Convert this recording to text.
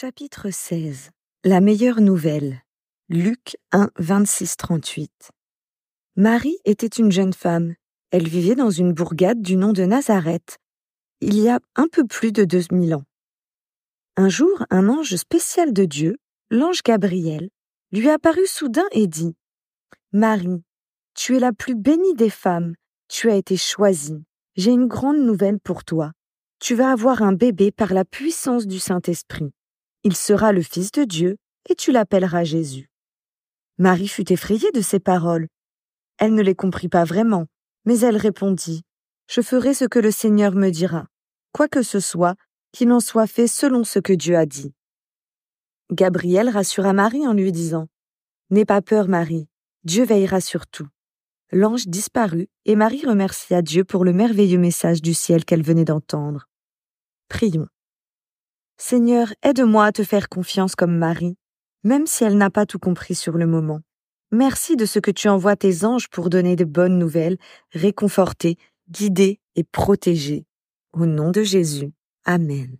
Chapitre 16 La meilleure nouvelle Luc 1, 26, 38 Marie était une jeune femme. Elle vivait dans une bourgade du nom de Nazareth, il y a un peu plus de 2000 ans. Un jour, un ange spécial de Dieu, l'ange Gabriel, lui apparut soudain et dit Marie, tu es la plus bénie des femmes, tu as été choisie. J'ai une grande nouvelle pour toi. Tu vas avoir un bébé par la puissance du Saint-Esprit. Il sera le Fils de Dieu, et tu l'appelleras Jésus. Marie fut effrayée de ces paroles. Elle ne les comprit pas vraiment, mais elle répondit Je ferai ce que le Seigneur me dira, quoi que ce soit, qu'il en soit fait selon ce que Dieu a dit. Gabriel rassura Marie en lui disant N'aie pas peur, Marie, Dieu veillera sur tout. L'ange disparut et Marie remercia Dieu pour le merveilleux message du ciel qu'elle venait d'entendre. Prions. Seigneur, aide-moi à te faire confiance comme Marie, même si elle n'a pas tout compris sur le moment. Merci de ce que tu envoies tes anges pour donner de bonnes nouvelles, réconforter, guider et protéger. Au nom de Jésus. Amen.